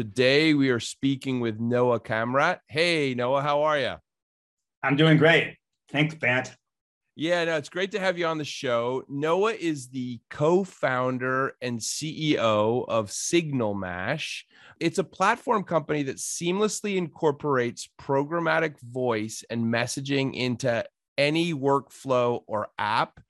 Today we are speaking with Noah Kamrat. Hey, Noah, how are you? I'm doing great. Thanks, Bant. Yeah, no, it's great to have you on the show. Noah is the co founder and CEO of Signal Mash. It's a platform company that seamlessly incorporates programmatic voice and messaging into any workflow or app.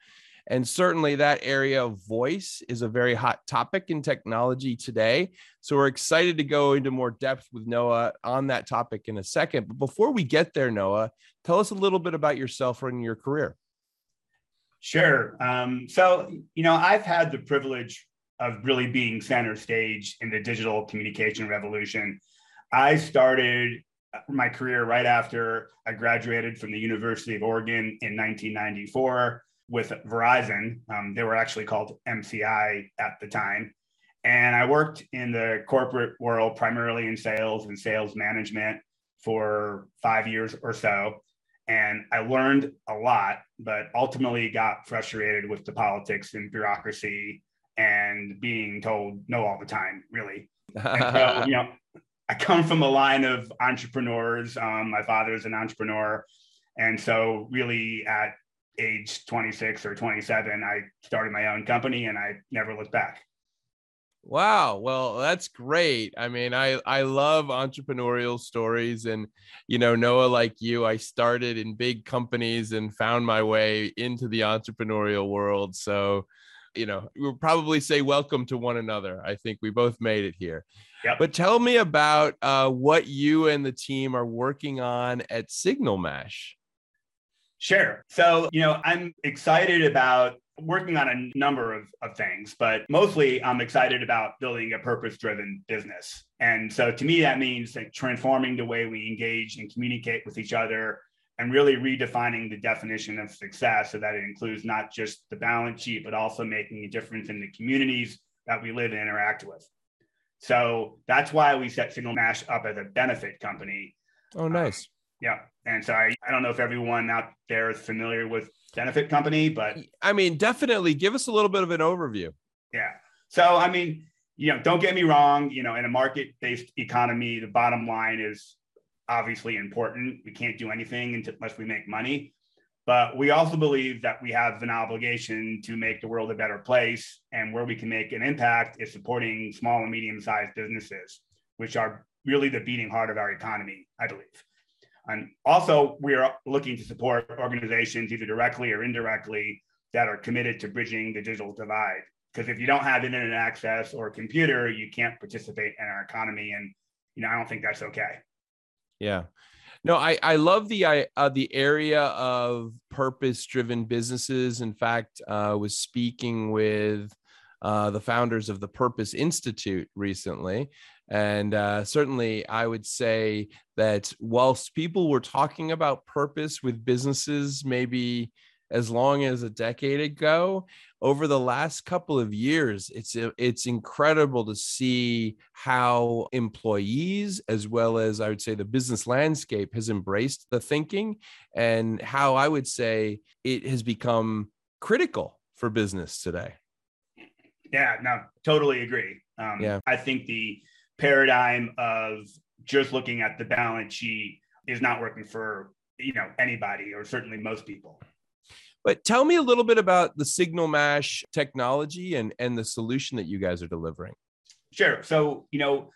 And certainly that area of voice is a very hot topic in technology today. So we're excited to go into more depth with Noah on that topic in a second. But before we get there, Noah, tell us a little bit about yourself and your career. Sure. Um, so, you know, I've had the privilege of really being center stage in the digital communication revolution. I started my career right after I graduated from the University of Oregon in 1994 with Verizon. Um, they were actually called MCI at the time. And I worked in the corporate world, primarily in sales and sales management for five years or so. And I learned a lot, but ultimately got frustrated with the politics and bureaucracy and being told no all the time, really. so, you know, I come from a line of entrepreneurs. Um, my father is an entrepreneur. And so, really, at age 26 or 27, I started my own company and I never looked back. Wow. Well, that's great. I mean, I I love entrepreneurial stories and you know, Noah like you, I started in big companies and found my way into the entrepreneurial world. So, you know, we'll probably say welcome to one another. I think we both made it here. Yep. But tell me about uh, what you and the team are working on at Signal Mash. Sure. So, you know, I'm excited about working on a number of, of things, but mostly I'm excited about building a purpose driven business. And so to me, that means like transforming the way we engage and communicate with each other and really redefining the definition of success so that it includes not just the balance sheet, but also making a difference in the communities that we live and interact with. So that's why we set Signal Mash up as a benefit company. Oh, nice. Um, yeah. And so I, I don't know if everyone out there is familiar with Benefit Company, but I mean, definitely give us a little bit of an overview. Yeah. So, I mean, you know, don't get me wrong, you know, in a market based economy, the bottom line is obviously important. We can't do anything unless we make money. But we also believe that we have an obligation to make the world a better place. And where we can make an impact is supporting small and medium sized businesses, which are really the beating heart of our economy, I believe. And also, we are looking to support organizations either directly or indirectly that are committed to bridging the digital divide. Because if you don't have internet access or a computer, you can't participate in our economy. And, you know, I don't think that's okay. Yeah. No, I, I love the uh, the area of purpose driven businesses. In fact, uh, was speaking with uh, the founders of the Purpose Institute recently. And uh, certainly, I would say that whilst people were talking about purpose with businesses maybe as long as a decade ago, over the last couple of years, it's it's incredible to see how employees, as well as I would say the business landscape, has embraced the thinking, and how I would say it has become critical for business today. Yeah, no, totally agree. Um, yeah, I think the paradigm of just looking at the balance sheet is not working for you know anybody or certainly most people. But tell me a little bit about the Signal Mash technology and and the solution that you guys are delivering. Sure. So you know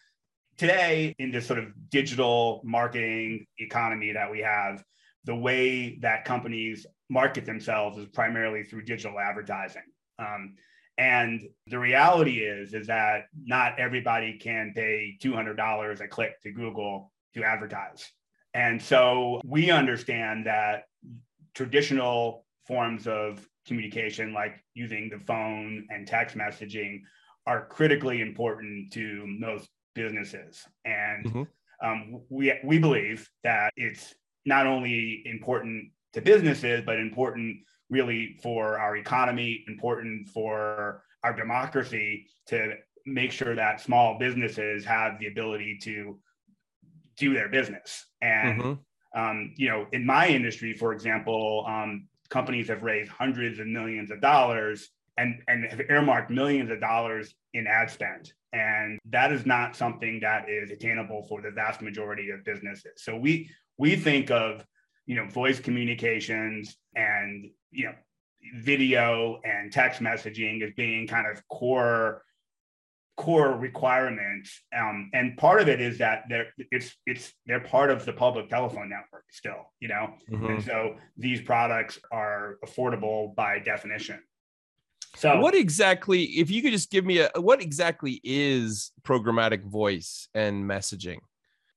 today in this sort of digital marketing economy that we have, the way that companies market themselves is primarily through digital advertising. Um, and the reality is, is that not everybody can pay $200 a click to Google to advertise. And so we understand that traditional forms of communication, like using the phone and text messaging, are critically important to most businesses. And mm-hmm. um, we, we believe that it's not only important to businesses, but important really for our economy, important for our democracy to make sure that small businesses have the ability to do their business. And mm-hmm. um, you know, in my industry, for example, um, companies have raised hundreds of millions of dollars and and have earmarked millions of dollars in ad spend. And that is not something that is attainable for the vast majority of businesses. So we we think of you know voice communications and you know video and text messaging as being kind of core core requirements. Um, and part of it is that they're it's it's they're part of the public telephone network still you know? Mm-hmm. and so these products are affordable by definition. So what exactly if you could just give me a what exactly is programmatic voice and messaging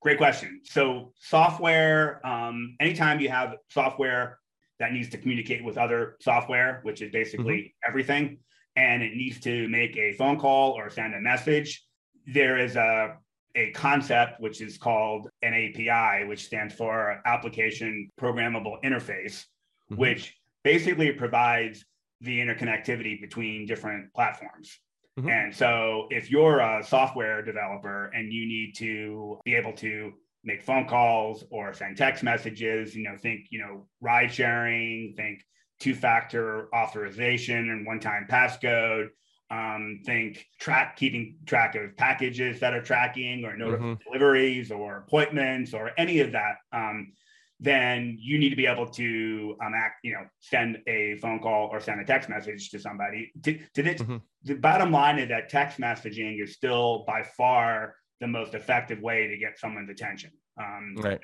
great question so software um, anytime you have software that needs to communicate with other software which is basically mm-hmm. everything and it needs to make a phone call or send a message, there is a, a concept which is called an API, which stands for Application Programmable Interface, mm-hmm. which basically provides the interconnectivity between different platforms. Mm-hmm. And so if you're a software developer and you need to be able to make phone calls or send text messages, you know, think, you know, ride sharing, think two-factor authorization and one-time passcode. Um, think track keeping track of packages that are tracking or mm-hmm. deliveries or appointments or any of that. Um, then you need to be able to um, act, you know, send a phone call or send a text message to somebody. To, to this, mm-hmm. The bottom line is that text messaging is still by far the most effective way to get someone's attention. Um, right.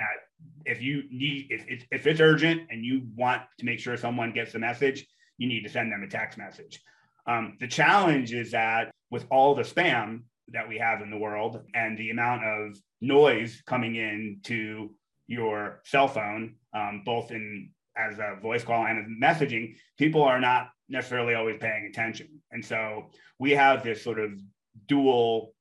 if you need, if, if, if it's urgent and you want to make sure someone gets the message, you need to send them a text message. Um, the challenge is that with all the spam that we have in the world and the amount of noise coming in to your cell phone, um, both in as a voice call and as messaging, people are not necessarily always paying attention. And so we have this sort of dual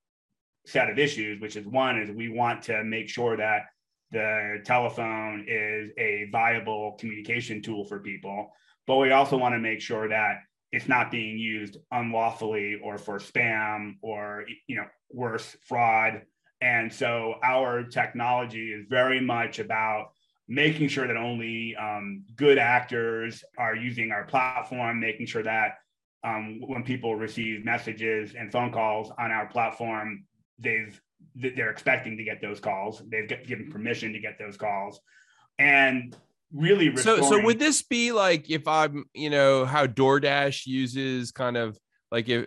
set of issues, which is one is we want to make sure that the telephone is a viable communication tool for people, but we also want to make sure that it's not being used unlawfully or for spam or you know worse fraud. And so our technology is very much about making sure that only um, good actors are using our platform, making sure that um, when people receive messages and phone calls on our platform, they've they're expecting to get those calls. They've given permission to get those calls, and really. Restoring- so, so would this be like if I'm, you know, how DoorDash uses kind of like if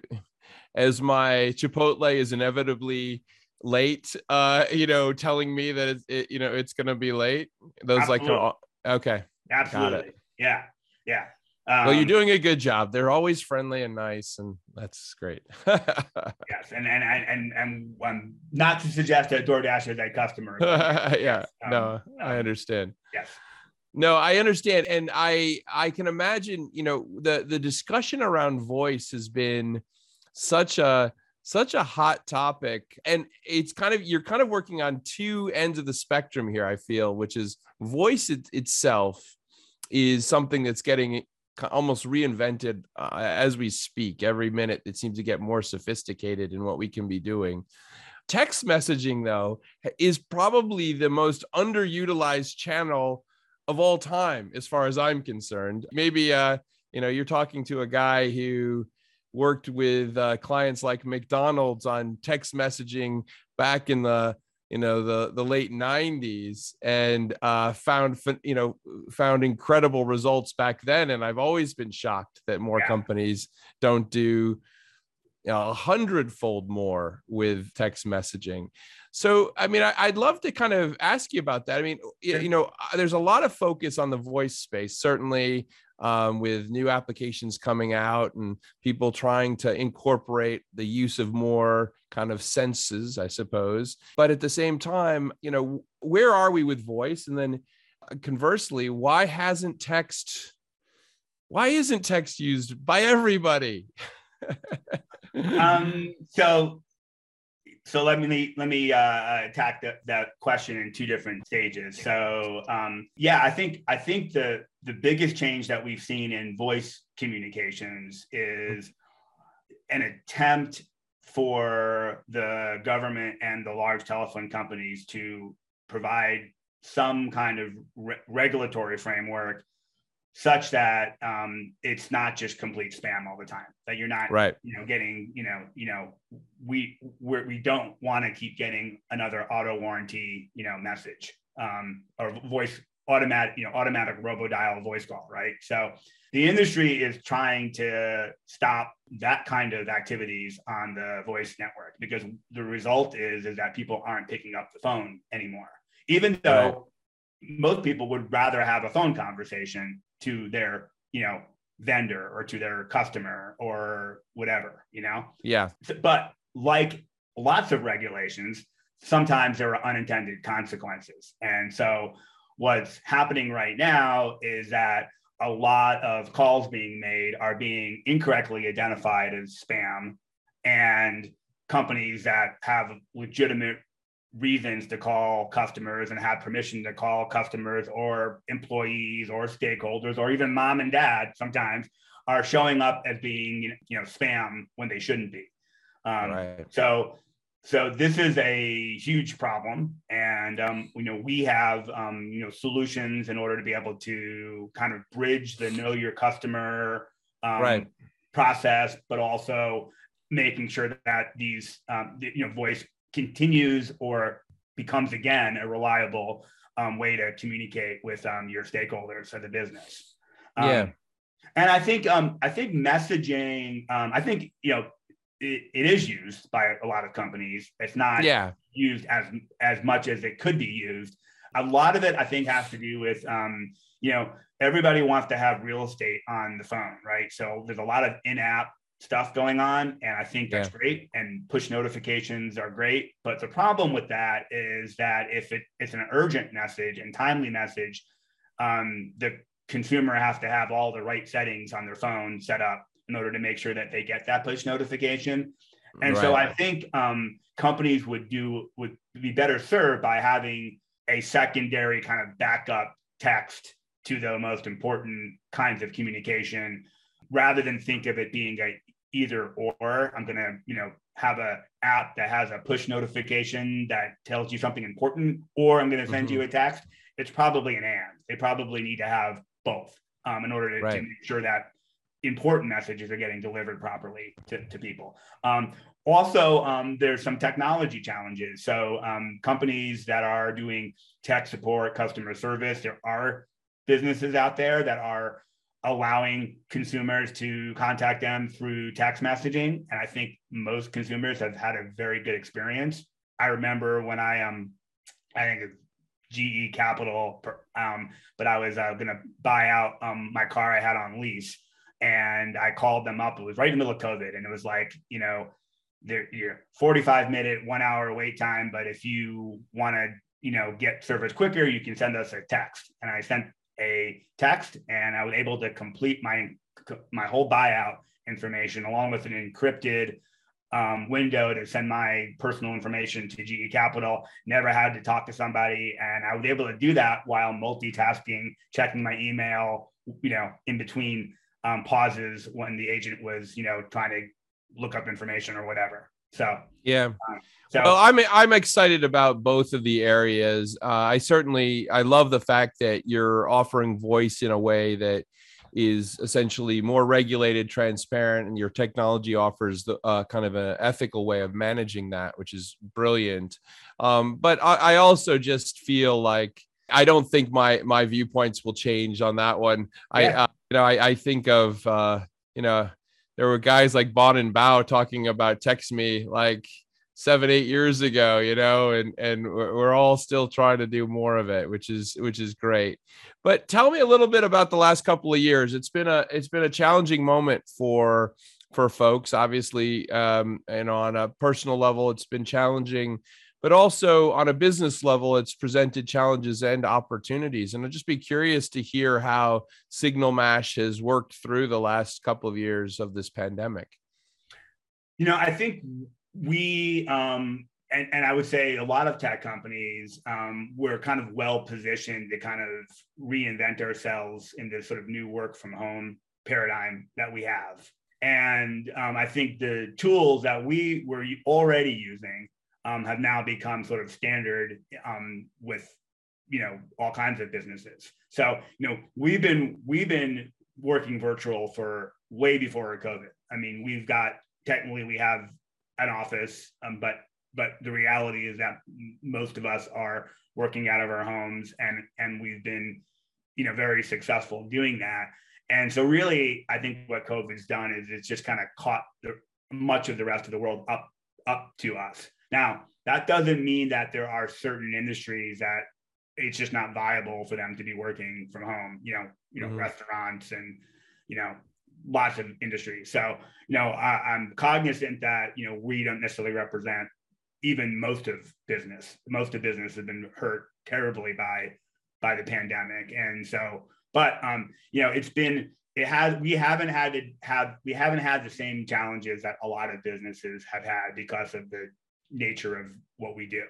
as my Chipotle is inevitably late, uh, you know, telling me that it's, it, you know, it's to be late. Those Absolutely. like, okay, absolutely, yeah, yeah. Um, well, you're um, doing a good job. They're always friendly and nice, and that's great. yes, and and and and um, not to suggest that DoorDash is a customer. yeah, um, no, I um, understand. Yes. No, I understand, and I I can imagine. You know, the the discussion around voice has been such a such a hot topic, and it's kind of you're kind of working on two ends of the spectrum here. I feel, which is voice it, itself is something that's getting almost reinvented uh, as we speak. Every minute, it seems to get more sophisticated in what we can be doing. Text messaging, though, is probably the most underutilized channel of all time, as far as I'm concerned. Maybe, uh, you know, you're talking to a guy who worked with uh, clients like McDonald's on text messaging back in the you know the the late 90s and uh, found you know found incredible results back then. And i've always been shocked that more yeah. companies don't do a you know, hundredfold more with text messaging. So i mean I, would love to kind of ask you about that. I mean you know uh, there's a lot of focus on the voice space certainly um, with new applications coming out and people trying to incorporate the use of more kind of senses, I suppose. But at the same time, you know, where are we with voice? And then uh, conversely, why hasn't text? Why isn't text used by everybody? um, so so let me let me uh, attack that that question in two different stages. So um, yeah, I think I think the the biggest change that we've seen in voice communications is an attempt for the government and the large telephone companies to provide some kind of re- regulatory framework such that um, it's not just complete spam all the time that you're not right. you know getting you know you know we we're, we do not want to keep getting another auto warranty you know message um, or voice automatic you know automatic robo dial voice call right? So the industry is trying to stop that kind of activities on the voice network because the result is is that people aren't picking up the phone anymore. Even though right. most people would rather have a phone conversation to their you know vendor or to their customer or whatever you know? Yeah. But like lots of regulations sometimes there are unintended consequences. And so what's happening right now is that a lot of calls being made are being incorrectly identified as spam and companies that have legitimate reasons to call customers and have permission to call customers or employees or stakeholders or even mom and dad sometimes are showing up as being you know spam when they shouldn't be um, right. so so this is a huge problem and um, you know we have um, you know solutions in order to be able to kind of bridge the know your customer um, right. process but also making sure that these um, you know voice continues or becomes again a reliable um, way to communicate with um, your stakeholders for the business. Um, yeah. And I think um, I think messaging. Um, I think you know it, it is used by a lot of companies. It's not yeah. used as as much as it could be used. A lot of it, I think, has to do with um, you know everybody wants to have real estate on the phone, right? So there's a lot of in-app stuff going on and i think that's yeah. great and push notifications are great but the problem with that is that if it, it's an urgent message and timely message um, the consumer has to have all the right settings on their phone set up in order to make sure that they get that push notification and right. so i think um, companies would do would be better served by having a secondary kind of backup text to the most important kinds of communication rather than think of it being a either or i'm going to you know have a app that has a push notification that tells you something important or i'm going to send mm-hmm. you a text it's probably an and they probably need to have both um, in order to, right. to, make sure that important messages are getting delivered properly to, to people um, also um, there's some technology challenges so um, companies that are doing tech support customer service there are businesses out there that are allowing consumers to contact them through text messaging. And I think most consumers have had a very good experience. I remember when I um I think it's GE Capital, um, but I was uh, going to buy out um, my car I had on lease, and I called them up. It was right in the middle of COVID, and it was like, you know, there you're 45 minute, one hour wait time, but if you want to, you know, get service quicker, you can send us a text. And I sent a text and I was able to complete my my whole buyout information along with an encrypted um, window to send my personal information to GE Capital. Never had to talk to somebody, and I was able to do that while multitasking, checking my email, you know, in between um, pauses when the agent was, you know, trying to look up information or whatever. So yeah. So well, I'm I'm excited about both of the areas. Uh, I certainly I love the fact that you're offering voice in a way that is essentially more regulated, transparent, and your technology offers the uh, kind of an ethical way of managing that, which is brilliant. Um, but I, I also just feel like I don't think my my viewpoints will change on that one. Yeah. I uh, you know I, I think of uh, you know there were guys like Bon and Bao talking about text me like seven eight years ago you know and and we're all still trying to do more of it which is which is great. But tell me a little bit about the last couple of years. It's been a it's been a challenging moment for for folks obviously um and on a personal level it's been challenging but also on a business level it's presented challenges and opportunities and i'd just be curious to hear how signal mash has worked through the last couple of years of this pandemic you know i think we um, and, and I would say a lot of tech companies um, we're kind of well positioned to kind of reinvent ourselves in this sort of new work from home paradigm that we have. And um, I think the tools that we were already using um, have now become sort of standard um, with you know all kinds of businesses. So you know we've been we've been working virtual for way before COVID. I mean we've got technically we have an office, um, but but the reality is that most of us are working out of our homes and and we've been you know very successful doing that and so really i think what covid's done is it's just kind of caught the, much of the rest of the world up up to us now that doesn't mean that there are certain industries that it's just not viable for them to be working from home you know you know mm-hmm. restaurants and you know lots of industries. So you know I, i'm cognizant that you know we don't necessarily represent even most of business. Most of business has been hurt terribly by by the pandemic. And so but um you know it's been it has we haven't had to have we haven't had the same challenges that a lot of businesses have had because of the nature of what we do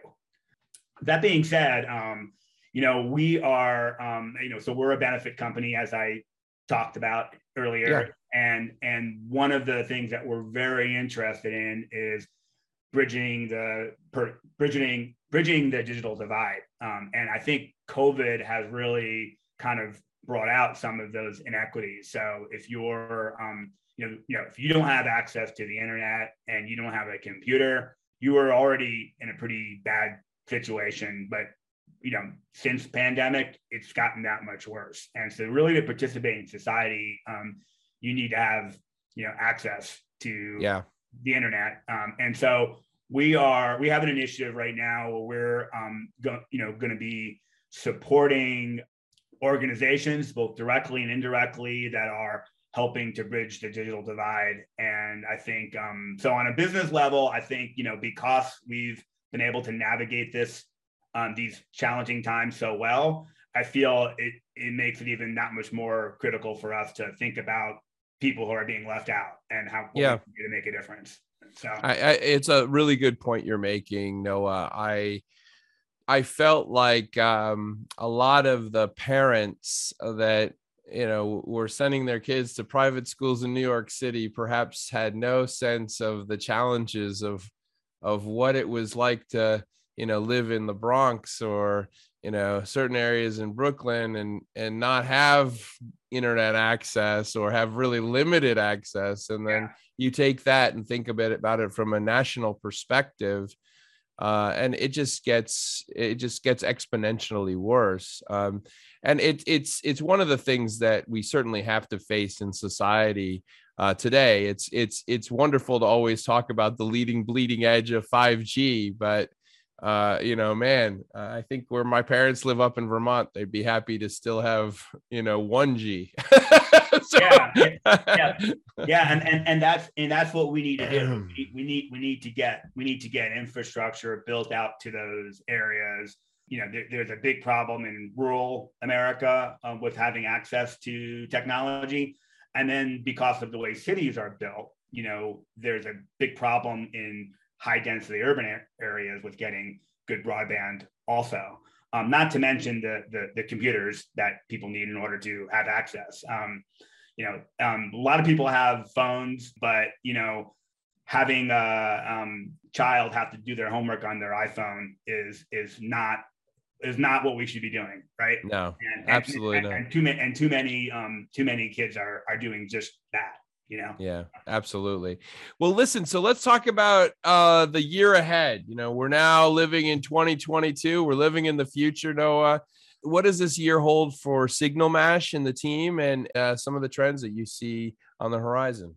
that being said um you know we are um you know so we're a benefit company as i talked about earlier yeah. and and one of the things that we're very interested in is bridging the per, bridging bridging the digital divide. Um, and I think COVID has really kind of brought out some of those inequities. So if you're um, you know, you know, if you don't have access to the internet and you don't have a computer, you were already in a pretty bad situation. But you know, since pandemic, it's gotten that much worse. And so, really, to participate in society, um, you need to have you know access to yeah the internet. Um, and so, we are we have an initiative right now where we're um, go, you know going to be supporting organizations both directly and indirectly that are helping to bridge the digital divide and i think um, so on a business level i think you know because we've been able to navigate this um, these challenging times so well i feel it, it makes it even that much more critical for us to think about people who are being left out and how yeah. to make a difference so I, I, it's a really good point you're making, Noah. I I felt like um, a lot of the parents that you know were sending their kids to private schools in New York City perhaps had no sense of the challenges of of what it was like to you know live in the Bronx or you know certain areas in Brooklyn and and not have internet access or have really limited access and then yeah. you take that and think a bit about it from a national perspective uh, and it just gets it just gets exponentially worse um, and it, it's it's one of the things that we certainly have to face in society uh, today it's it's it's wonderful to always talk about the leading bleeding edge of 5g but uh, you know, man, uh, I think where my parents live up in Vermont, they'd be happy to still have, you know, one G. so. yeah, yeah, yeah, and, and and that's and that's what we need to do. We need we need to get we need to get infrastructure built out to those areas. You know, there, there's a big problem in rural America um, with having access to technology, and then because of the way cities are built, you know, there's a big problem in high density urban areas with getting good broadband also. Um, not to mention the, the, the computers that people need in order to have access. Um, you know, um, a lot of people have phones, but you know, having a um, child have to do their homework on their iPhone is is not is not what we should be doing, right? No, and, absolutely and. And too many and too many um, too many kids are are doing just that you know? Yeah absolutely. Well listen so let's talk about uh the year ahead. You know we're now living in 2022 we're living in the future noah. What does this year hold for signal mash and the team and uh, some of the trends that you see on the horizon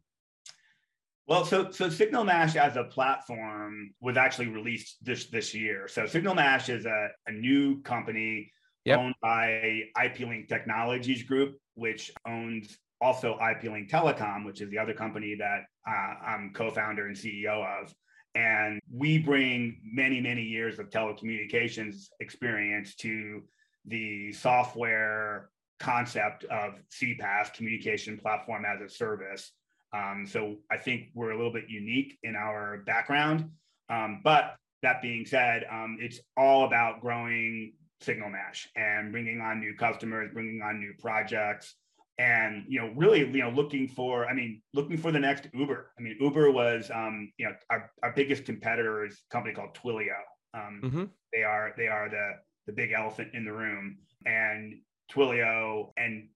well, so so Signal Mash as a platform was actually released this this year. So Signal Mash is a, a new company yep. owned by IP Link Technologies Group, which owns also IP Link Telecom, which is the other company that uh, I'm co-founder and CEO of. And we bring many, many years of telecommunications experience to the software concept of CPaaS, communication platform as a service. Um, so I think we're a little bit unique in our background. Um, but that being said, um, it's all about growing Signal Mash and bringing on new customers, bringing on new projects, and you know, really, you know, looking for, I mean, looking for the next Uber. I mean, Uber was, um, you know, our, our biggest competitor is a company called Twilio. Um, mm-hmm. They are they are the the big elephant in the room, and Twilio and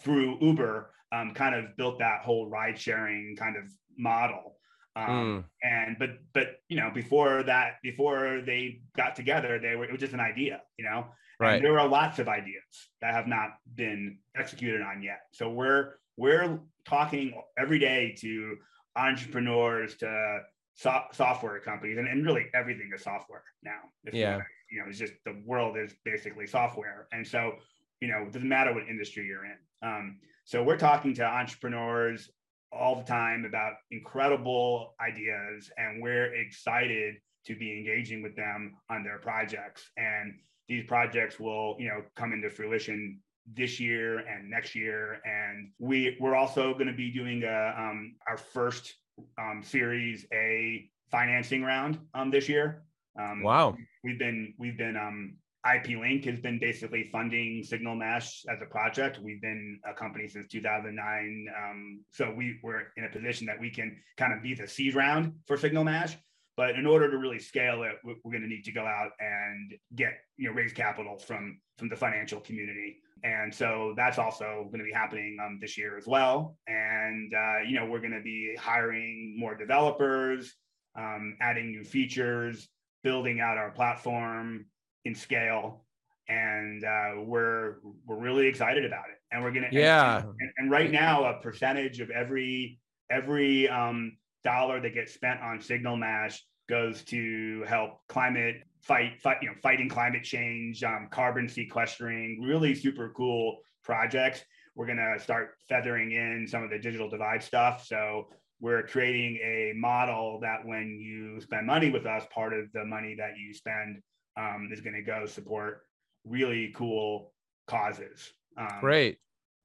through Uber, um, kind of built that whole ride sharing kind of model. Um, mm. And but but you know before that before they got together they were it was just an idea you know? Right. and there are lots of ideas that have not been executed on yet. So we're we're talking every day to entrepreneurs to so- software companies and, and really everything is software now. Yeah. you know it's just the world is basically software. And so you know it doesn't matter what industry you're in um, so we're talking to entrepreneurs all the time about incredible ideas, and we're excited to be engaging with them on their projects. And these projects will, you know, come into fruition this year and next year. And we we're also going to be doing a um, our first um, Series A financing round um, this year. Um, wow, we've been we've been um, IP Link has been basically funding Signal Mash as a project. We've been a company since 2009. Um, so we, we're in a position that we can kind of be the seed round for Signal Mash. But in order to really scale it, we're, we're going to need to go out and get, you know, raise capital from, from the financial community. And so that's also going to be happening um, this year as well. And, uh, you know, we're going to be hiring more developers, um, adding new features, building out our platform, in scale and uh, we're we're really excited about it. And we're gonna yeah. and, and, right now a percentage of every every um, dollar that gets spent on signal mash goes to help climate fight fight you know fighting climate change um, carbon sequestering really super cool projects. We're going to start feathering in some of the digital divide stuff. So we're creating a model that when you spend money with us part of the money that you spend um, is going to go support really cool causes. Um, Great.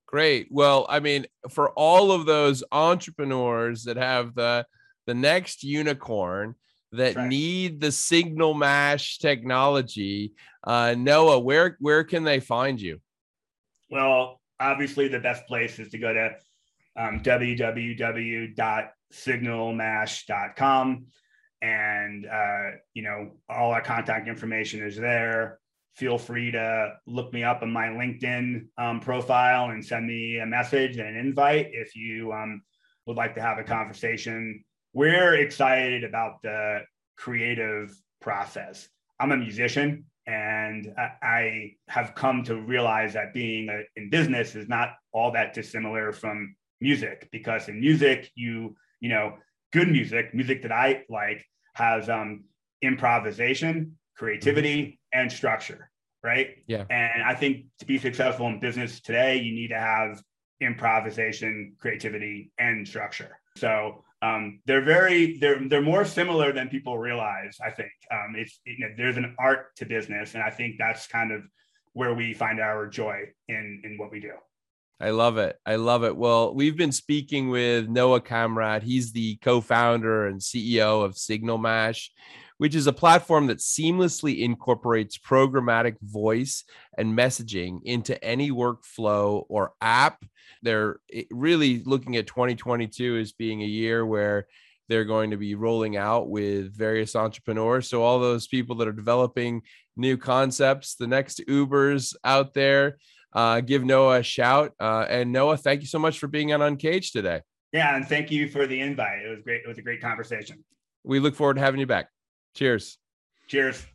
Great. Well, I mean, for all of those entrepreneurs that have the the next unicorn that right. need the signal mash technology, uh, Noah, where where can they find you? Well, obviously, the best place is to go to um, www.signalmash.com and uh, you know all our contact information is there. Feel free to look me up on my linkedin um, profile and send me a message and an invite if you um, would like to have a conversation. We're excited about the creative process. I'm a musician and I have come to realize that being a, in business is not all that dissimilar from music because in music you you know good music music that i like has um, improvisation, creativity, and structure, right? Yeah. And I think to be successful in business today, you need to have improvisation, creativity, and structure. So um, they're very they're they're more similar than people realize. I think um, it's you know, there's an art to business, and I think that's kind of where we find our joy in in what we do. I love it. I love it. Well, we've been speaking with Noah Kamrat. He's the co-founder and CEO of Signal Mash, which is a platform that seamlessly incorporates programmatic voice and messaging into any workflow or app. They're really looking at 2022 as being a year where they're going to be rolling out with various entrepreneurs. So all those people that are developing new concepts, the next Ubers out there, uh, give Noah a shout. Uh, and Noah, thank you so much for being on Uncaged today. Yeah, and thank you for the invite. It was great. It was a great conversation. We look forward to having you back. Cheers. Cheers.